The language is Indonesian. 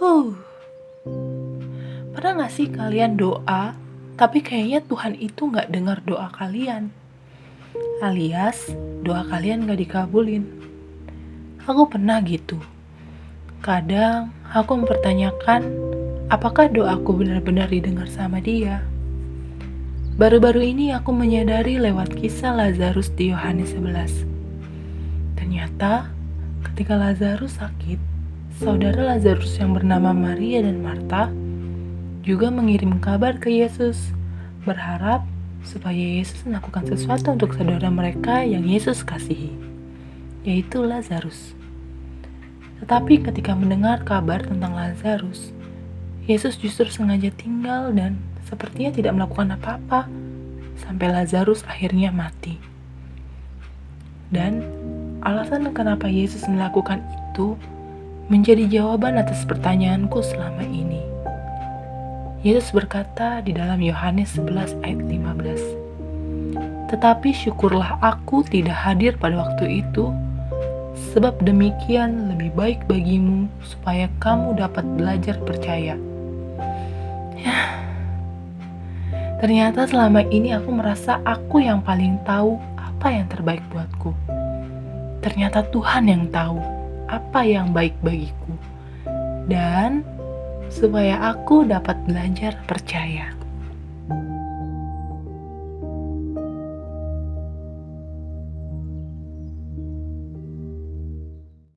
Huh. Pernah gak sih kalian doa, tapi kayaknya Tuhan itu gak dengar doa kalian? Alias, doa kalian gak dikabulin. Aku pernah gitu. Kadang aku mempertanyakan, apakah doaku benar-benar didengar sama dia? Baru-baru ini aku menyadari lewat kisah Lazarus di Yohanes 11. Ternyata, ketika Lazarus sakit, saudara Lazarus yang bernama Maria dan Marta juga mengirim kabar ke Yesus, berharap supaya Yesus melakukan sesuatu untuk saudara mereka yang Yesus kasihi, yaitu Lazarus. Tetapi ketika mendengar kabar tentang Lazarus, Yesus justru sengaja tinggal dan sepertinya tidak melakukan apa-apa sampai Lazarus akhirnya mati. Dan alasan kenapa Yesus melakukan itu menjadi jawaban atas pertanyaanku selama ini. Yesus berkata di dalam Yohanes 11 ayat 15. Tetapi syukurlah aku tidak hadir pada waktu itu, sebab demikian lebih baik bagimu supaya kamu dapat belajar percaya. Ya, ternyata selama ini aku merasa aku yang paling tahu apa yang terbaik buatku. Ternyata Tuhan yang tahu apa yang baik bagiku. Dan supaya aku dapat belajar percaya.